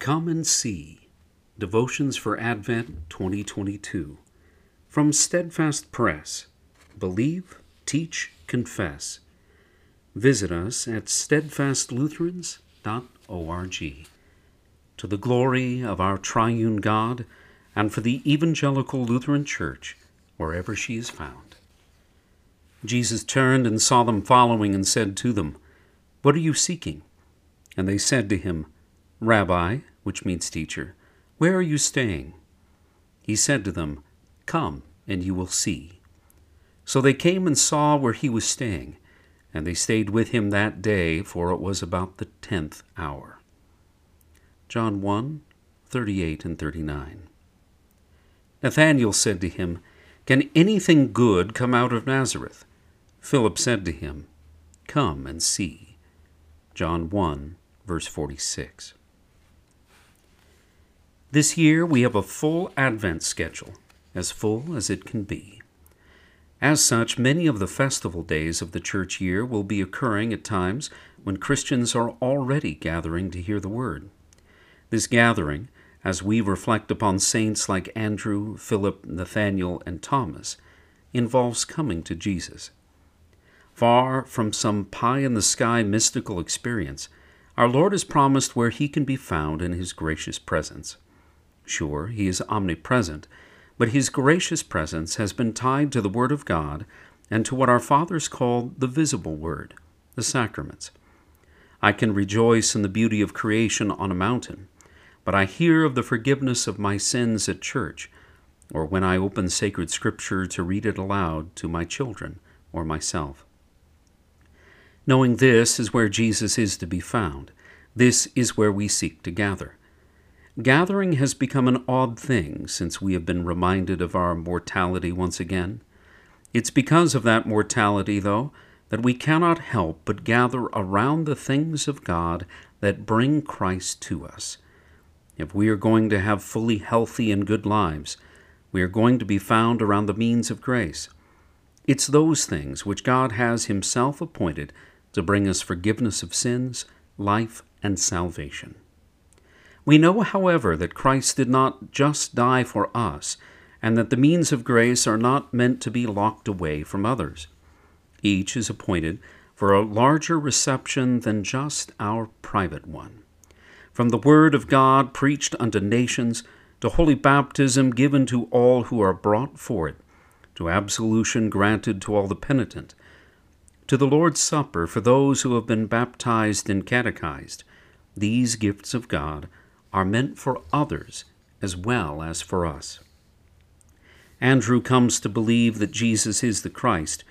Come and See Devotions for Advent 2022 from Steadfast Press. Believe, teach, confess. Visit us at steadfastlutherans.org. To the glory of our triune God and for the Evangelical Lutheran Church, wherever she is found. Jesus turned and saw them following and said to them, What are you seeking? And they said to him, Rabbi, which means teacher, where are you staying? He said to them, Come, and you will see. So they came and saw where he was staying, and they stayed with him that day, for it was about the tenth hour. John 1 38 and 39. Nathanael said to him, Can anything good come out of Nazareth? Philip said to him, Come and see. John 1 verse 46. This year we have a full Advent schedule, as full as it can be. As such, many of the festival days of the church year will be occurring at times when Christians are already gathering to hear the Word. This gathering, as we reflect upon saints like Andrew, Philip, Nathanael, and Thomas, involves coming to Jesus. Far from some pie in the sky mystical experience, our Lord is promised where he can be found in his gracious presence. Sure, he is omnipresent, but his gracious presence has been tied to the Word of God and to what our fathers called the visible Word, the sacraments. I can rejoice in the beauty of creation on a mountain, but I hear of the forgiveness of my sins at church, or when I open sacred scripture to read it aloud to my children or myself. Knowing this is where Jesus is to be found, this is where we seek to gather. Gathering has become an odd thing since we have been reminded of our mortality once again. It's because of that mortality, though, that we cannot help but gather around the things of God that bring Christ to us. If we are going to have fully healthy and good lives, we are going to be found around the means of grace. It's those things which God has Himself appointed to bring us forgiveness of sins, life, and salvation. We know, however, that Christ did not just die for us, and that the means of grace are not meant to be locked away from others. Each is appointed for a larger reception than just our private one. From the Word of God preached unto nations, to holy baptism given to all who are brought for it, to absolution granted to all the penitent, to the Lord's Supper for those who have been baptized and catechized, these gifts of God are meant for others as well as for us. Andrew comes to believe that Jesus is the Christ,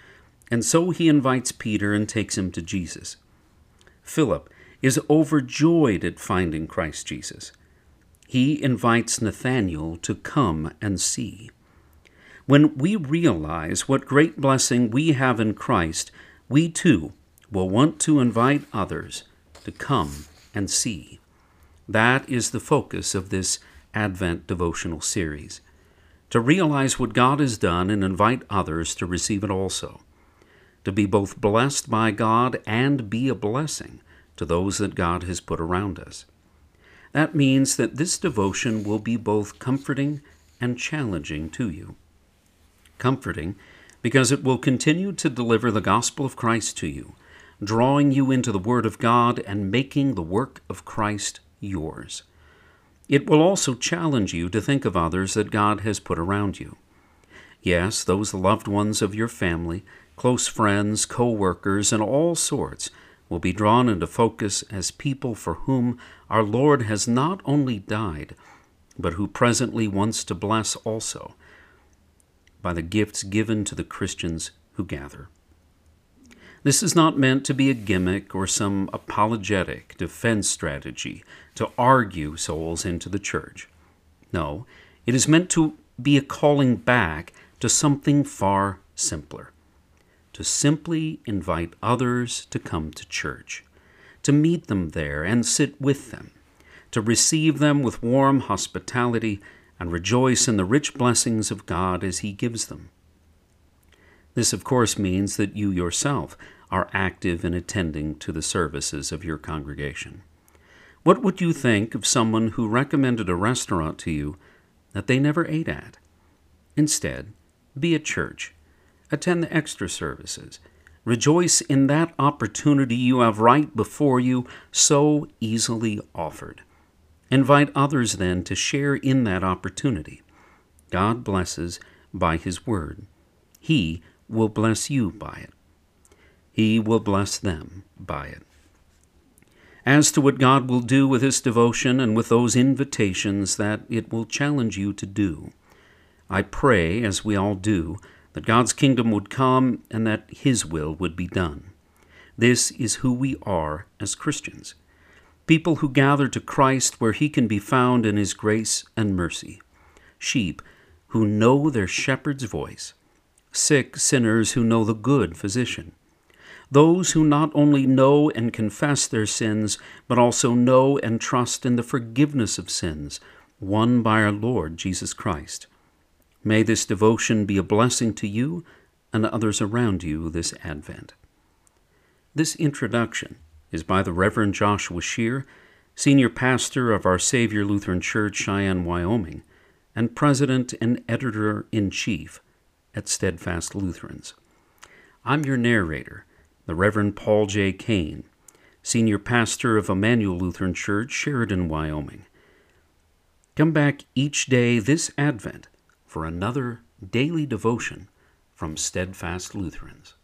and so he invites Peter and takes him to Jesus. Philip is overjoyed at finding Christ Jesus. He invites Nathanael to come and see. When we realize what great blessing we have in Christ, we too will want to invite others to come and see. That is the focus of this Advent devotional series to realize what God has done and invite others to receive it also, to be both blessed by God and be a blessing to those that God has put around us. That means that this devotion will be both comforting and challenging to you. Comforting because it will continue to deliver the gospel of Christ to you, drawing you into the Word of God and making the work of Christ yours. It will also challenge you to think of others that God has put around you. Yes, those loved ones of your family, close friends, co workers, and all sorts will be drawn into focus as people for whom our Lord has not only died, but who presently wants to bless also by the gifts given to the Christians who gather. This is not meant to be a gimmick or some apologetic defense strategy to argue souls into the church. No, it is meant to be a calling back to something far simpler to simply invite others to come to church, to meet them there and sit with them, to receive them with warm hospitality and rejoice in the rich blessings of God as He gives them. This, of course, means that you yourself are active in attending to the services of your congregation. What would you think of someone who recommended a restaurant to you that they never ate at? Instead, be at church, attend the extra services, rejoice in that opportunity you have right before you, so easily offered. Invite others then to share in that opportunity. God blesses by His Word. He will bless you by it. He will bless them by it. As to what God will do with this devotion and with those invitations that it will challenge you to do, I pray, as we all do, that God's kingdom would come and that His will would be done. This is who we are as Christians people who gather to Christ where He can be found in His grace and mercy, sheep who know their shepherd's voice, sick sinners who know the good physician, those who not only know and confess their sins, but also know and trust in the forgiveness of sins won by our Lord Jesus Christ. May this devotion be a blessing to you and others around you this Advent. This introduction is by the Reverend Joshua Scheer, Senior Pastor of Our Savior Lutheran Church, Cheyenne, Wyoming, and President and Editor in Chief at Steadfast Lutherans. I'm your narrator, the Reverend Paul J. Cain, Senior Pastor of Immanuel Lutheran Church, Sheridan, Wyoming. Come back each day this Advent for another daily devotion from Steadfast Lutherans.